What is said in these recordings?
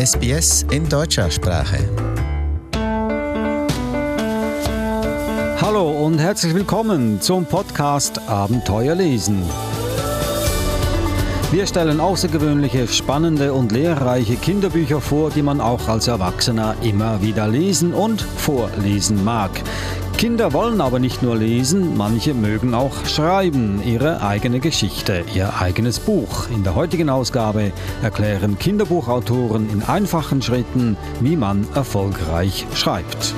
SBS in deutscher Sprache. Hallo und herzlich willkommen zum Podcast Abenteuer lesen. Wir stellen außergewöhnliche, spannende und lehrreiche Kinderbücher vor, die man auch als Erwachsener immer wieder lesen und vorlesen mag. Kinder wollen aber nicht nur lesen, manche mögen auch schreiben, ihre eigene Geschichte, ihr eigenes Buch. In der heutigen Ausgabe erklären Kinderbuchautoren in einfachen Schritten, wie man erfolgreich schreibt.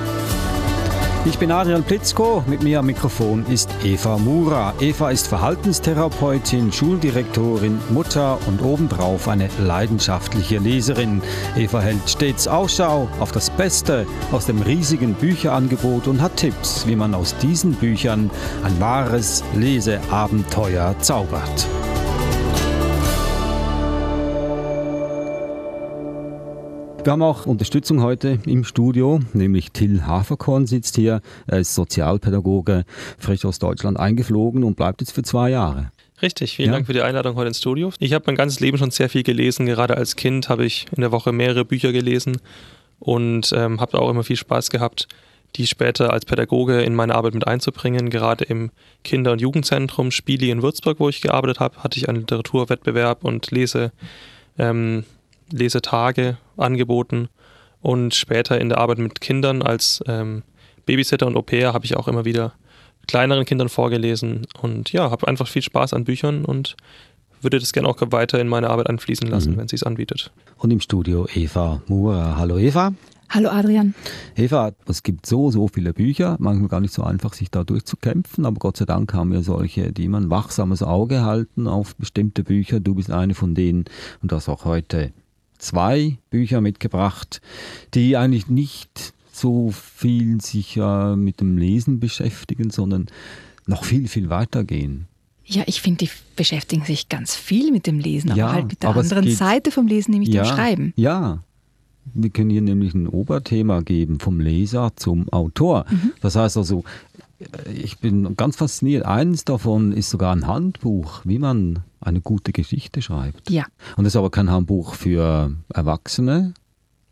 Ich bin Adrian Plitzko, mit mir am Mikrofon ist Eva Mura. Eva ist Verhaltenstherapeutin, Schuldirektorin, Mutter und obendrauf eine leidenschaftliche Leserin. Eva hält stets Ausschau auf das Beste aus dem riesigen Bücherangebot und hat Tipps, wie man aus diesen Büchern ein wahres Leseabenteuer zaubert. Wir haben auch Unterstützung heute im Studio, nämlich Till Haferkorn sitzt hier. Er ist Sozialpädagoge, frisch aus Deutschland eingeflogen und bleibt jetzt für zwei Jahre. Richtig, vielen ja. Dank für die Einladung heute ins Studio. Ich habe mein ganzes Leben schon sehr viel gelesen. Gerade als Kind habe ich in der Woche mehrere Bücher gelesen und ähm, habe auch immer viel Spaß gehabt, die später als Pädagoge in meine Arbeit mit einzubringen. Gerade im Kinder- und Jugendzentrum Spieli in Würzburg, wo ich gearbeitet habe, hatte ich einen Literaturwettbewerb und lese ähm, Lesetage angeboten und später in der Arbeit mit Kindern als ähm, Babysitter und Au-pair habe ich auch immer wieder kleineren Kindern vorgelesen und ja, habe einfach viel Spaß an Büchern und würde das gerne auch weiter in meine Arbeit anfließen lassen, mhm. wenn sie es anbietet. Und im Studio Eva Moore. Hallo Eva. Hallo Adrian. Eva, es gibt so, so viele Bücher, manchmal gar nicht so einfach, sich da durchzukämpfen, aber Gott sei Dank haben wir solche, die man wachsames Auge halten auf bestimmte Bücher. Du bist eine von denen und das auch heute zwei Bücher mitgebracht, die eigentlich nicht so viel sich äh, mit dem Lesen beschäftigen, sondern noch viel, viel weiter gehen. Ja, ich finde, die beschäftigen sich ganz viel mit dem Lesen, aber ja, halt mit der anderen geht, Seite vom Lesen, nämlich ja, dem Schreiben. Ja, wir können hier nämlich ein Oberthema geben, vom Leser zum Autor. Mhm. Das heißt also, ich bin ganz fasziniert. Eines davon ist sogar ein Handbuch, wie man eine gute Geschichte schreibt. Ja. Und das ist aber kein Handbuch für Erwachsene,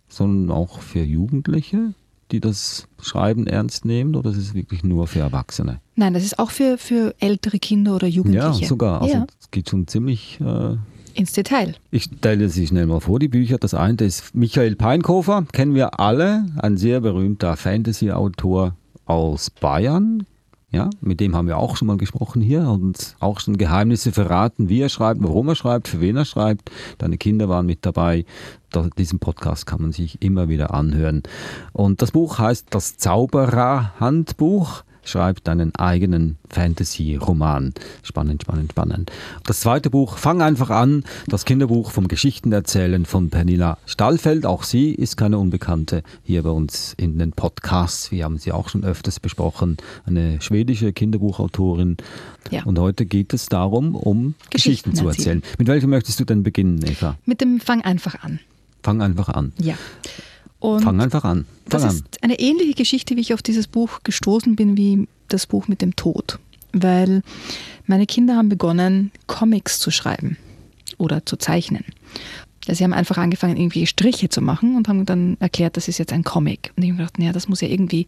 sondern auch für Jugendliche, die das Schreiben ernst nehmen, oder ist es wirklich nur für Erwachsene? Nein, das ist auch für, für ältere Kinder oder Jugendliche. Ja, sogar. Also es geht schon ziemlich äh, ins Detail. Ich stelle sie schnell mal vor, die Bücher. Das eine ist Michael Peinkofer, kennen wir alle, ein sehr berühmter Fantasy-Autor aus Bayern. Ja, mit dem haben wir auch schon mal gesprochen hier und auch schon Geheimnisse verraten, wie er schreibt, warum er schreibt, für wen er schreibt. Deine Kinder waren mit dabei. Da, diesen Podcast kann man sich immer wieder anhören. Und das Buch heißt Das Zauberer-Handbuch schreibt einen eigenen Fantasy-Roman. Spannend, spannend, spannend. Das zweite Buch, Fang einfach an, das Kinderbuch vom Geschichtenerzählen von Pernilla Stallfeld. Auch sie ist keine Unbekannte hier bei uns in den Podcasts. Wir haben sie auch schon öfters besprochen. Eine schwedische Kinderbuchautorin. Ja. Und heute geht es darum, um Geschichten, Geschichten zu erzählen. Mit welchem möchtest du denn beginnen, Eva? Mit dem Fang einfach an. Fang einfach an. Ja. Und Fang einfach an. Fang das an. ist eine ähnliche Geschichte, wie ich auf dieses Buch gestoßen bin, wie das Buch mit dem Tod. Weil meine Kinder haben begonnen, Comics zu schreiben oder zu zeichnen. Sie haben einfach angefangen, irgendwie Striche zu machen und haben dann erklärt, das ist jetzt ein Comic. Und ich habe gedacht, naja, das muss ja irgendwie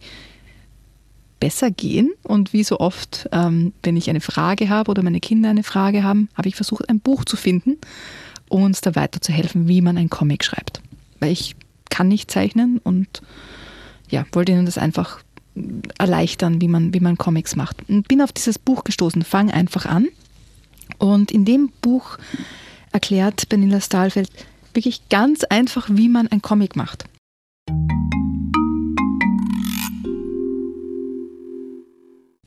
besser gehen. Und wie so oft, ähm, wenn ich eine Frage habe oder meine Kinder eine Frage haben, habe ich versucht, ein Buch zu finden, um uns da weiterzuhelfen, wie man ein Comic schreibt. Weil ich kann nicht zeichnen und ja, wollte ihnen das einfach erleichtern, wie man, wie man Comics macht. Und bin auf dieses Buch gestoßen, Fang einfach an. Und in dem Buch erklärt Benilla Stahlfeld wirklich ganz einfach, wie man ein Comic macht.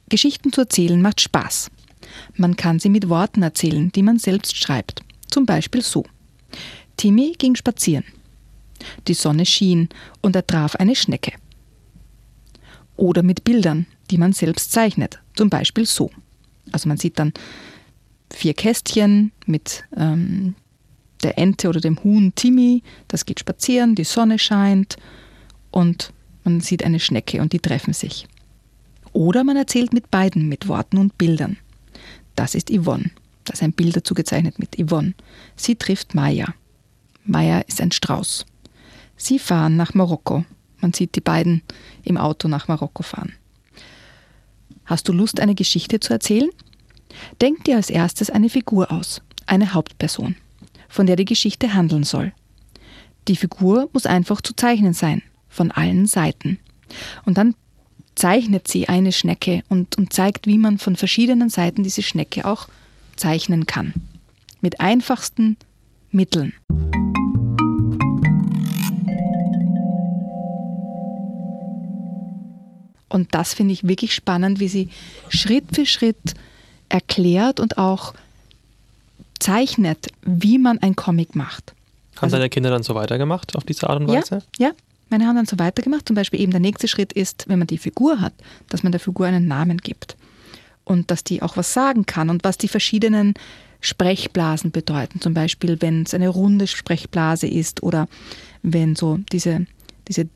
Geschichten zu erzählen macht Spaß. Man kann sie mit Worten erzählen, die man selbst schreibt. Zum Beispiel so. Timmy ging spazieren. Die Sonne schien und er traf eine Schnecke. Oder mit Bildern, die man selbst zeichnet, zum Beispiel so. Also man sieht dann vier Kästchen mit ähm, der Ente oder dem Huhn Timmy, das geht spazieren, die Sonne scheint und man sieht eine Schnecke und die treffen sich. Oder man erzählt mit beiden, mit Worten und Bildern. Das ist Yvonne. Da ist ein Bild dazu gezeichnet mit Yvonne. Sie trifft Maya. Maya ist ein Strauß. Sie fahren nach Marokko. Man sieht die beiden im Auto nach Marokko fahren. Hast du Lust, eine Geschichte zu erzählen? Denk dir als erstes eine Figur aus, eine Hauptperson, von der die Geschichte handeln soll. Die Figur muss einfach zu zeichnen sein, von allen Seiten. Und dann zeichnet sie eine Schnecke und, und zeigt, wie man von verschiedenen Seiten diese Schnecke auch zeichnen kann. Mit einfachsten Mitteln. Und das finde ich wirklich spannend, wie sie Schritt für Schritt erklärt und auch zeichnet, wie man ein Comic macht. Haben also, deine Kinder dann so weitergemacht auf diese Art und Weise? Ja, ja, meine haben dann so weitergemacht. Zum Beispiel eben der nächste Schritt ist, wenn man die Figur hat, dass man der Figur einen Namen gibt und dass die auch was sagen kann und was die verschiedenen Sprechblasen bedeuten. Zum Beispiel, wenn es eine runde Sprechblase ist oder wenn so diese, diese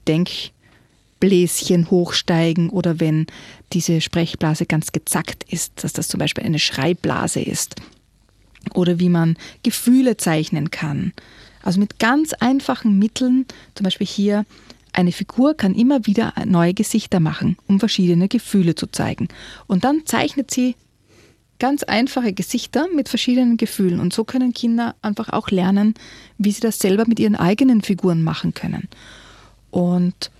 Denkbläschen hochsteigen oder wenn diese Sprechblase ganz gezackt ist, dass das zum Beispiel eine Schreibblase ist. Oder wie man Gefühle zeichnen kann also mit ganz einfachen Mitteln, zum Beispiel hier, eine Figur kann immer wieder neue Gesichter machen, um verschiedene Gefühle zu zeigen. Und dann zeichnet sie ganz einfache Gesichter mit verschiedenen Gefühlen. Und so können Kinder einfach auch lernen, wie sie das selber mit ihren eigenen Figuren machen können. Und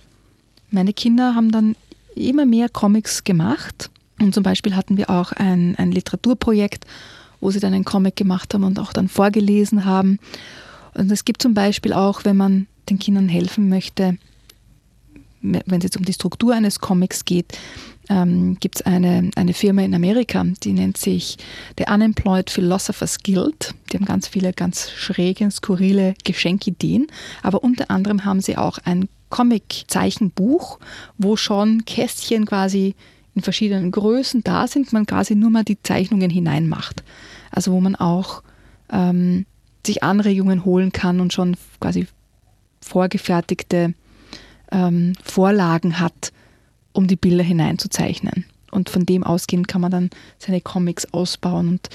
meine Kinder haben dann immer mehr Comics gemacht. Und zum Beispiel hatten wir auch ein, ein Literaturprojekt, wo sie dann einen Comic gemacht haben und auch dann vorgelesen haben. Und es gibt zum Beispiel auch, wenn man den Kindern helfen möchte, wenn es jetzt um die Struktur eines Comics geht, ähm, gibt es eine, eine Firma in Amerika, die nennt sich The Unemployed Philosophers Guild. Die haben ganz viele ganz schräge, skurrile Geschenkideen, aber unter anderem haben sie auch ein Comic-Zeichenbuch, wo schon Kästchen quasi in verschiedenen Größen da sind, man quasi nur mal die Zeichnungen hineinmacht. Also wo man auch ähm, sich Anregungen holen kann und schon quasi vorgefertigte ähm, Vorlagen hat, um die Bilder hineinzuzeichnen. Und von dem ausgehend kann man dann seine Comics ausbauen und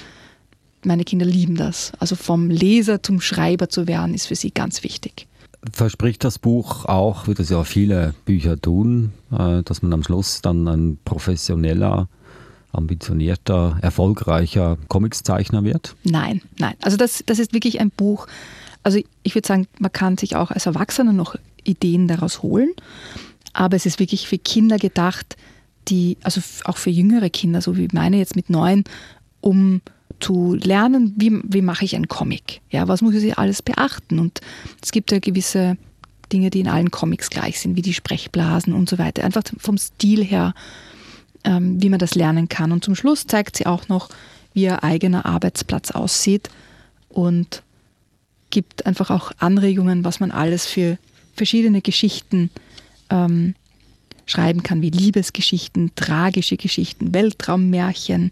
meine Kinder lieben das. Also vom Leser zum Schreiber zu werden, ist für sie ganz wichtig. Verspricht das Buch auch, wie das ja viele Bücher tun, äh, dass man am Schluss dann ein professioneller ambitionierter, erfolgreicher Comicszeichner wird? Nein, nein. Also das, das ist wirklich ein Buch. Also ich würde sagen, man kann sich auch als Erwachsener noch Ideen daraus holen. Aber es ist wirklich für Kinder gedacht, die, also auch für jüngere Kinder, so wie meine jetzt mit neun, um zu lernen, wie, wie mache ich einen Comic? Ja, was muss ich alles beachten? Und es gibt ja gewisse Dinge, die in allen Comics gleich sind, wie die Sprechblasen und so weiter. Einfach vom Stil her ähm, wie man das lernen kann. Und zum Schluss zeigt sie auch noch, wie ihr eigener Arbeitsplatz aussieht und gibt einfach auch Anregungen, was man alles für verschiedene Geschichten ähm, schreiben kann, wie Liebesgeschichten, tragische Geschichten, Weltraummärchen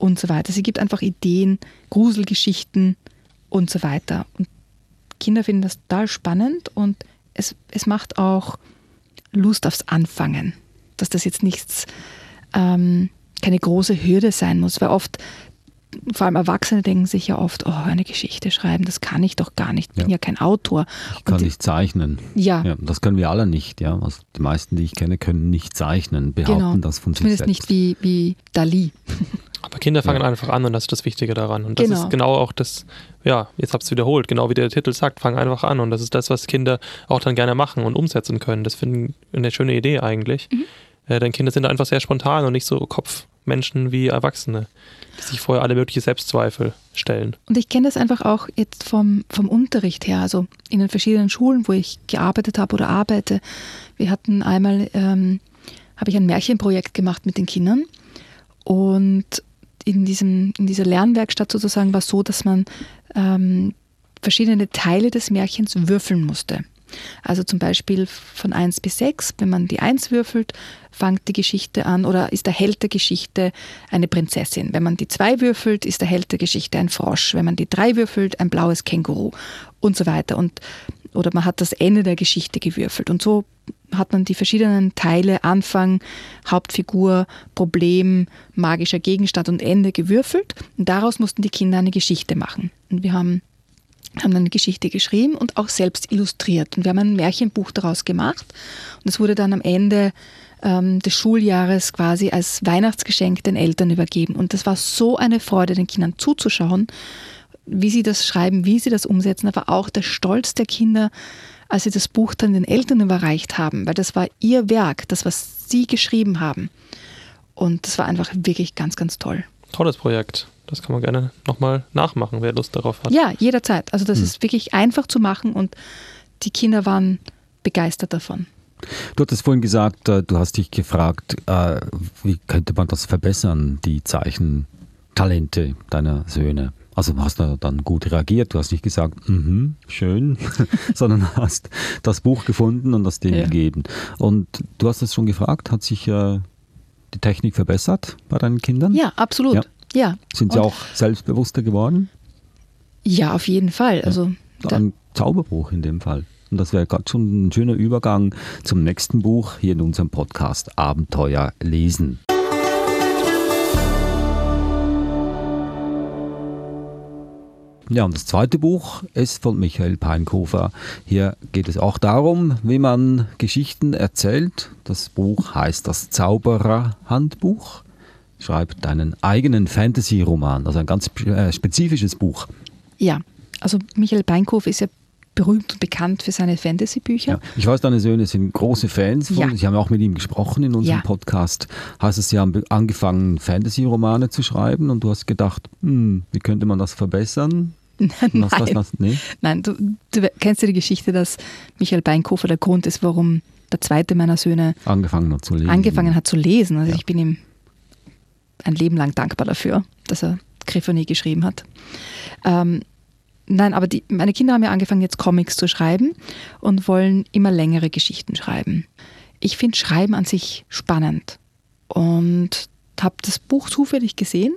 und so weiter. Sie gibt einfach Ideen, Gruselgeschichten und so weiter. Und Kinder finden das total spannend und es, es macht auch Lust aufs Anfangen, dass das jetzt nichts ähm, keine große Hürde sein muss, weil oft vor allem Erwachsene denken sich ja oft, oh, eine Geschichte schreiben, das kann ich doch gar nicht, ich bin ja, ja kein Autor. Ich kann Und nicht zeichnen. Ja. ja. Das können wir alle nicht, ja. Also die meisten, die ich kenne, können nicht zeichnen, behaupten genau. das von Zumindest sich selbst. nicht wie, wie Dali. Aber Kinder fangen ja. einfach an und das ist das Wichtige daran. Und das genau. ist genau auch das, ja, jetzt habt ihr es wiederholt, genau wie der Titel sagt, fangen einfach an. Und das ist das, was Kinder auch dann gerne machen und umsetzen können. Das finde ich eine schöne Idee eigentlich. Mhm. Äh, denn Kinder sind einfach sehr spontan und nicht so Kopfmenschen wie Erwachsene, die sich vorher alle möglichen Selbstzweifel stellen. Und ich kenne das einfach auch jetzt vom, vom Unterricht her, also in den verschiedenen Schulen, wo ich gearbeitet habe oder arbeite. Wir hatten einmal, ähm, habe ich ein Märchenprojekt gemacht mit den Kindern und in, diesem, in dieser Lernwerkstatt sozusagen war so, dass man ähm, verschiedene Teile des Märchens würfeln musste. Also zum Beispiel von 1 bis 6, wenn man die 1 würfelt, fängt die Geschichte an oder ist der Held der Geschichte eine Prinzessin. Wenn man die 2 würfelt, ist der Held der Geschichte ein Frosch. Wenn man die 3 würfelt, ein blaues Känguru und so weiter. Und, oder man hat das Ende der Geschichte gewürfelt. Und so hat man die verschiedenen Teile, Anfang, Hauptfigur, Problem, magischer Gegenstand und Ende gewürfelt. Und daraus mussten die Kinder eine Geschichte machen. Und wir haben haben eine Geschichte geschrieben und auch selbst illustriert. Und wir haben ein Märchenbuch daraus gemacht. Und es wurde dann am Ende ähm, des Schuljahres quasi als Weihnachtsgeschenk den Eltern übergeben. Und das war so eine Freude, den Kindern zuzuschauen, wie sie das schreiben, wie sie das umsetzen, aber auch der Stolz der Kinder, als sie das Buch dann den Eltern überreicht haben, weil das war ihr Werk, das, was sie geschrieben haben. Und das war einfach wirklich ganz, ganz toll. Tolles Projekt. Das kann man gerne nochmal nachmachen, wer Lust darauf hat. Ja, jederzeit. Also das hm. ist wirklich einfach zu machen und die Kinder waren begeistert davon. Du hattest vorhin gesagt, äh, du hast dich gefragt, äh, wie könnte man das verbessern, die Zeichentalente deiner Söhne? Also hast du dann gut reagiert, du hast nicht gesagt, mm -hmm, schön, sondern hast das Buch gefunden und das denen ja. gegeben. Und du hast es schon gefragt, hat sich äh, die Technik verbessert bei deinen Kindern? Ja, absolut. Ja. Ja. Sind sie Und auch selbstbewusster geworden? Ja, auf jeden Fall. Also ja. Ein Zauberbruch in dem Fall. Und das wäre gerade schon ein schöner Übergang zum nächsten Buch hier in unserem Podcast Abenteuer lesen. Ja, und das zweite Buch ist von Michael Peinkofer. Hier geht es auch darum, wie man Geschichten erzählt. Das Buch heißt Das Zaubererhandbuch schreibt einen eigenen Fantasy-Roman, also ein ganz äh, spezifisches Buch. Ja, also Michael Beinkow ist ja berühmt und bekannt für seine Fantasy-Bücher. Ja, ich weiß, deine Söhne sind große Fans von. Ja. Ich habe auch mit ihm gesprochen in unserem ja. Podcast. Hast du, sie haben angefangen, Fantasy-Romane zu schreiben und du hast gedacht, hm, wie könnte man das verbessern? Nein, das, das, nee? Nein du, du, kennst ja die Geschichte, dass Michael Beinkofer der Grund ist, warum der zweite meiner Söhne angefangen hat zu lesen. Angefangen hat zu lesen. Also ich bin ihm ein Leben lang dankbar dafür, dass er Griffonie geschrieben hat. Ähm, nein, aber die, meine Kinder haben ja angefangen, jetzt Comics zu schreiben und wollen immer längere Geschichten schreiben. Ich finde Schreiben an sich spannend und habe das Buch zufällig gesehen.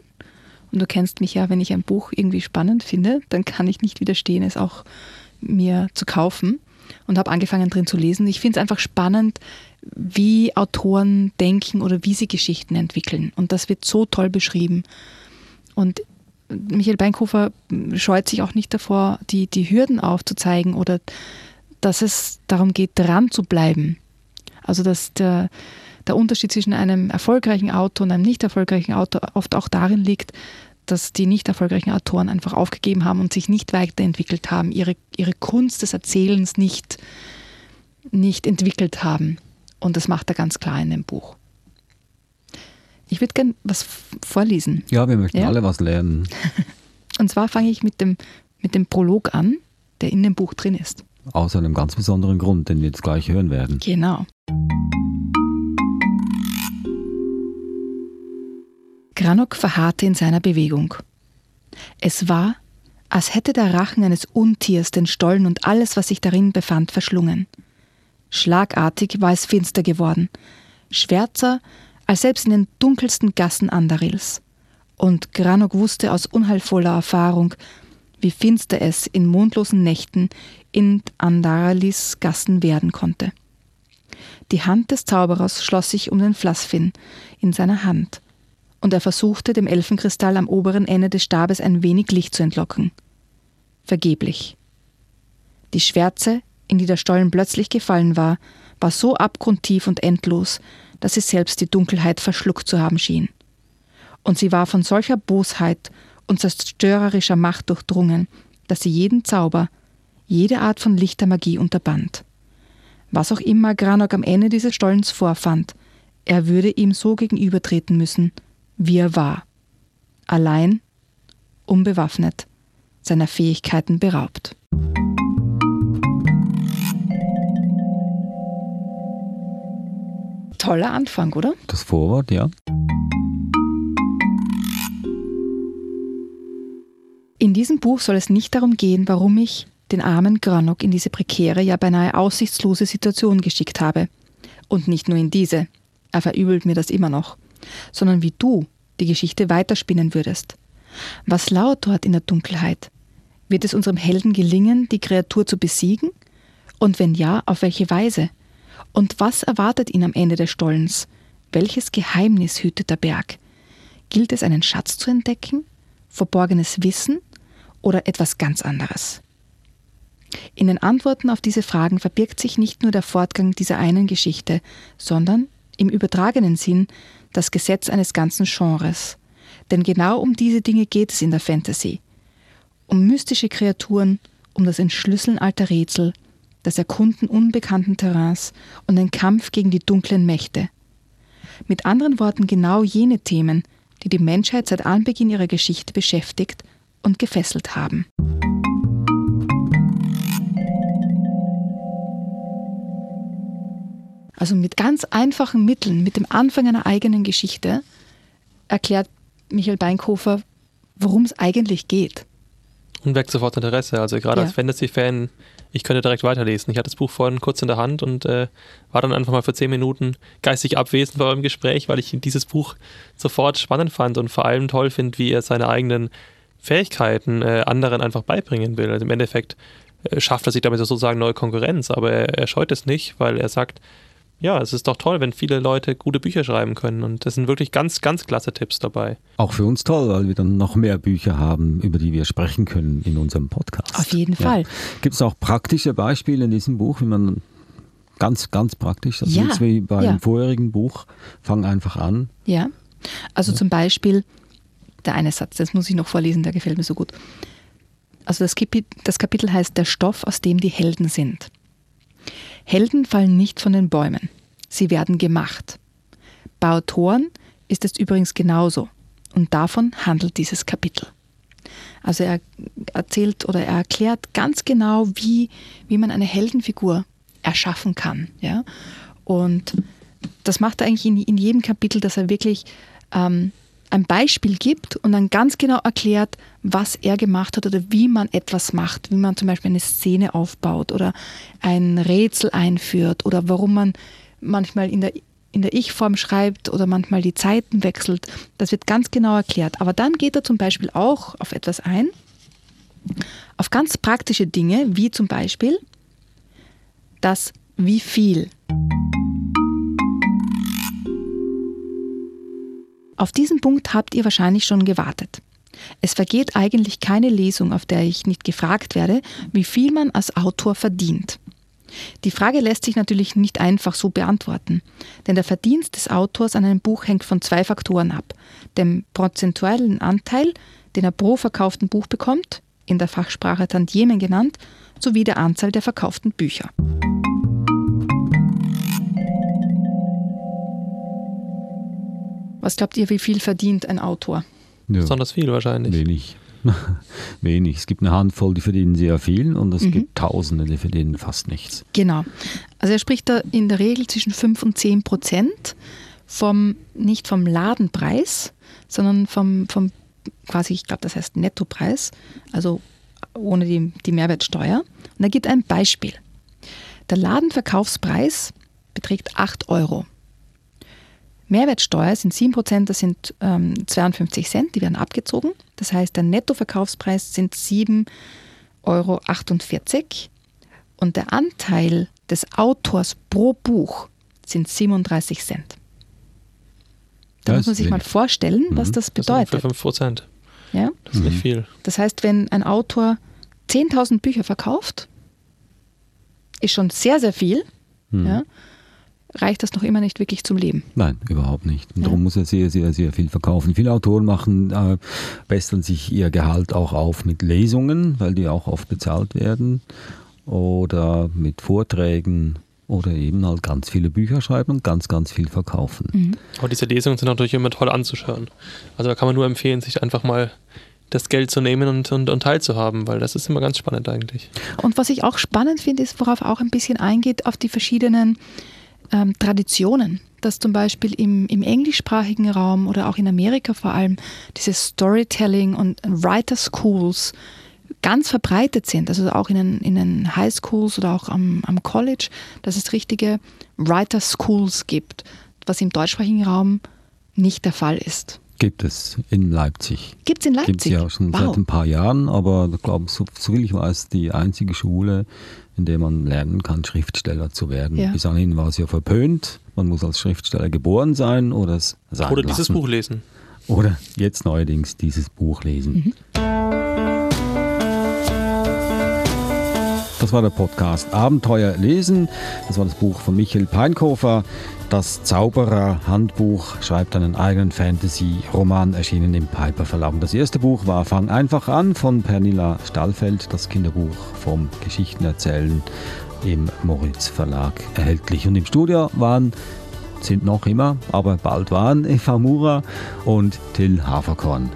Und du kennst mich ja, wenn ich ein Buch irgendwie spannend finde, dann kann ich nicht widerstehen, es auch mir zu kaufen und habe angefangen drin zu lesen. Ich finde es einfach spannend, wie Autoren denken oder wie sie Geschichten entwickeln. Und das wird so toll beschrieben. Und Michael Beinkofer scheut sich auch nicht davor, die, die Hürden aufzuzeigen oder dass es darum geht, dran zu bleiben. Also dass der, der Unterschied zwischen einem erfolgreichen Autor und einem nicht erfolgreichen Autor oft auch darin liegt, dass die nicht erfolgreichen Autoren einfach aufgegeben haben und sich nicht weiterentwickelt haben, ihre, ihre Kunst des Erzählens nicht, nicht entwickelt haben. Und das macht er ganz klar in dem Buch. Ich würde gerne was vorlesen. Ja, wir möchten ja? alle was lernen. Und zwar fange ich mit dem, mit dem Prolog an, der in dem Buch drin ist. Aus einem ganz besonderen Grund, den wir jetzt gleich hören werden. Genau. Granok verharrte in seiner Bewegung. Es war, als hätte der Rachen eines Untiers den Stollen und alles, was sich darin befand, verschlungen. Schlagartig war es finster geworden, schwärzer als selbst in den dunkelsten Gassen Andarils. Und Granok wusste aus unheilvoller Erfahrung, wie finster es in mondlosen Nächten in Andaralis Gassen werden konnte. Die Hand des Zauberers schloss sich um den Flassfin in seiner Hand, und er versuchte, dem Elfenkristall am oberen Ende des Stabes ein wenig Licht zu entlocken. Vergeblich. Die Schwärze in die der Stollen plötzlich gefallen war, war so abgrundtief und endlos, dass sie selbst die Dunkelheit verschluckt zu haben schien. Und sie war von solcher Bosheit und zerstörerischer Macht durchdrungen, dass sie jeden Zauber, jede Art von lichter Magie unterband. Was auch immer Granok am Ende dieses Stollens vorfand, er würde ihm so gegenübertreten müssen, wie er war. Allein, unbewaffnet, seiner Fähigkeiten beraubt. toller Anfang, oder? Das Vorwort, ja. In diesem Buch soll es nicht darum gehen, warum ich den armen Granok in diese prekäre, ja beinahe aussichtslose Situation geschickt habe. Und nicht nur in diese, er verübelt mir das immer noch, sondern wie du die Geschichte weiterspinnen würdest. Was lauert dort in der Dunkelheit? Wird es unserem Helden gelingen, die Kreatur zu besiegen? Und wenn ja, auf welche Weise? Und was erwartet ihn am Ende des Stollens? Welches Geheimnis hütet der Berg? Gilt es einen Schatz zu entdecken? Verborgenes Wissen? Oder etwas ganz anderes? In den Antworten auf diese Fragen verbirgt sich nicht nur der Fortgang dieser einen Geschichte, sondern im übertragenen Sinn das Gesetz eines ganzen Genres. Denn genau um diese Dinge geht es in der Fantasy. Um mystische Kreaturen, um das Entschlüsseln alter Rätsel, das Erkunden unbekannten Terrains und den Kampf gegen die dunklen Mächte. Mit anderen Worten genau jene Themen, die die Menschheit seit Anbeginn ihrer Geschichte beschäftigt und gefesselt haben. Also mit ganz einfachen Mitteln, mit dem Anfang einer eigenen Geschichte, erklärt Michael Beinkofer, worum es eigentlich geht. Und weckt sofort Interesse. Also gerade Ja. als Fantasy-Fan, ich könnte direkt weiterlesen. Ich hatte das Buch vorhin kurz in der Hand und äh, war dann einfach mal für zehn Minuten geistig abwesend bei eurem Gespräch, weil ich dieses Buch sofort spannend fand und vor allem toll finde, wie er seine eigenen Fähigkeiten äh, anderen einfach beibringen will. Also im Endeffekt äh, schafft er sich damit sozusagen neue Konkurrenz, aber er, er scheut es nicht, weil er sagt, ja, es ist doch toll, wenn viele Leute gute Bücher schreiben können und das sind wirklich ganz, ganz klasse Tipps dabei. Auch für uns toll, weil wir dann noch mehr Bücher haben, über die wir sprechen können in unserem Podcast. Auf jeden Fall. Gibt es auch praktische Beispiele in diesem Buch, wie man ganz, ganz praktisch, also Ja, jetzt wie beim ja. vorherigen Buch, fang einfach an. Ja. Also zum Beispiel, der eine Satz, das muss ich noch vorlesen, der gefällt mir so gut. Also das, Kapi- das Kapitel heißt Der Stoff, aus dem die Helden sind. Helden fallen nicht von den Bäumen. Sie werden gemacht. Bei Autoren ist es übrigens genauso. Und davon handelt dieses Kapitel. Also er erzählt oder er erklärt ganz genau, wie, wie man eine Heldenfigur erschaffen kann. Ja? Und das macht er eigentlich in, in jedem Kapitel, dass er wirklich ähm, ein Beispiel gibt und dann ganz genau erklärt, was er gemacht hat oder wie man etwas macht, wie man zum Beispiel eine Szene aufbaut oder ein Rätsel einführt oder warum man manchmal in der, in der Ich-Form schreibt oder manchmal die Zeiten wechselt. Das wird ganz genau erklärt. Aber dann geht er zum Beispiel auch auf etwas ein, auf ganz praktische Dinge, wie zum Beispiel das Wie viel. Auf diesen Punkt habt ihr wahrscheinlich schon gewartet. Es vergeht eigentlich keine Lesung, auf der ich nicht gefragt werde, wie viel man als Autor verdient. Die Frage lässt sich natürlich nicht einfach so beantworten, denn der Verdienst des Autors an einem Buch hängt von zwei Faktoren ab. Dem prozentualen Anteil, den er pro verkauften Buch bekommt, in der Fachsprache Tantiemen genannt, sowie der Anzahl der verkauften Bücher. Was glaubt ihr, wie viel verdient ein Autor? Ja, Besonders viel wahrscheinlich. wenig. wenig. Es gibt eine Handvoll, die verdienen sehr viel und es Mhm. gibt Tausende, die verdienen fast nichts. Genau. Also er spricht da in der Regel zwischen 5 und 10 Prozent vom, nicht vom Ladenpreis, sondern vom, vom quasi, ich glaube, das heißt Nettopreis, also ohne die, die Mehrwertsteuer. Und er gibt ein Beispiel. Der Ladenverkaufspreis beträgt 8 Euro. Mehrwertsteuer sind 7 Prozent, das sind ähm, 52 Cent, die werden abgezogen. Das heißt, der Nettoverkaufspreis sind 7,48 Euro. Und der Anteil des Autors pro Buch sind 37 Cent. Da Das muss man sich mal wenig. vorstellen, was Mhm. das Das sind für bedeutet. 5 Prozent. Ja? Das ist nicht viel. Das heißt, wenn ein Autor 10.000 Bücher verkauft, ist schon sehr, sehr viel, Mhm. ja, reicht das noch immer nicht wirklich zum Leben. Nein, überhaupt nicht. Und Ja. darum muss er sehr, sehr, sehr viel verkaufen. Viele Autoren machen, äh, bessern sich ihr Gehalt auch auf mit Lesungen, weil die auch oft bezahlt werden. Oder mit Vorträgen oder eben halt ganz viele Bücher schreiben und ganz, ganz viel verkaufen. Mhm. Aber diese Lesungen sind natürlich immer toll anzuschauen. Also da kann man nur empfehlen, sich einfach mal das Geld zu nehmen und, und, und teilzuhaben, weil das ist immer ganz spannend eigentlich. Und was ich auch spannend finde, ist, worauf auch ein bisschen eingeht, auf die verschiedenen ähm, Traditionen. Dass zum Beispiel im, im englischsprachigen Raum oder auch in Amerika vor allem dieses Storytelling und Writer Schools ganz verbreitet sind. Also auch in den, in den High Schools oder auch am, am College, dass es richtige Writer Schools gibt, was im deutschsprachigen Raum nicht der Fall ist. Gibt es in Leipzig. Gibt es in Leipzig? Gibt es ja schon wow. seit ein paar Jahren, aber ich glaube, so, so viel ich weiß, die einzige Schule, in der man lernen kann, Schriftsteller zu werden. Ja. Bis dahin war es ja verpönt. Man muss als Schriftsteller geboren sein oder es sein Oder dieses lassen. Buch lesen. Oder jetzt neuerdings dieses Buch lesen. Das war der Podcast Abenteuer lesen. Das war das Buch von Michael Peinkofer. Das Zauberer-Handbuch schreibt einen eigenen Fantasy-Roman, erschienen im Piper Verlag. Das erste Buch war Fang einfach an von Pernilla Stallfeld, das Kinderbuch vom Geschichtenerzählen im Moritz Verlag erhältlich. Und im Studio waren, sind noch immer, aber bald waren Eva Mura und Till Haferkorn.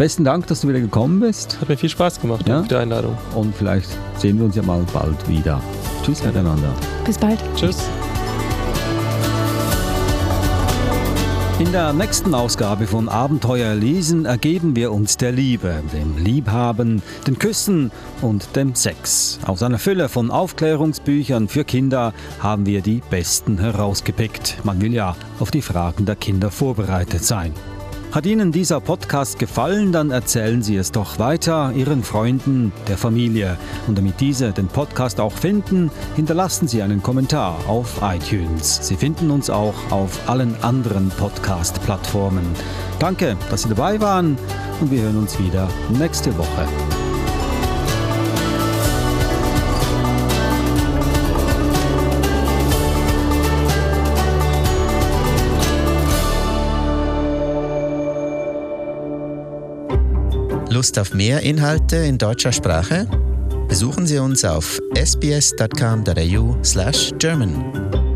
Besten Dank, dass du wieder gekommen bist. Hat mir viel Spaß gemacht ja? mit der Einladung. Und vielleicht sehen wir uns ja mal bald wieder. Tschüss miteinander. Bis bald. Tschüss. In der nächsten Ausgabe von Abenteuer lesen ergeben wir uns der Liebe, dem Liebhaben, den Küssen und dem Sex. Aus einer Fülle von Aufklärungsbüchern für Kinder haben wir die besten herausgepickt. Man will ja auf die Fragen der Kinder vorbereitet sein. Hat Ihnen dieser Podcast gefallen, dann erzählen Sie es doch weiter Ihren Freunden, der Familie. Und damit diese den Podcast auch finden, hinterlassen Sie einen Kommentar auf iTunes. Sie finden uns auch auf allen anderen Podcast-Plattformen. Danke, dass Sie dabei waren und wir hören uns wieder nächste Woche. Lust auf mehr Inhalte in deutscher Sprache? Besuchen Sie uns auf sbs.com.au/german.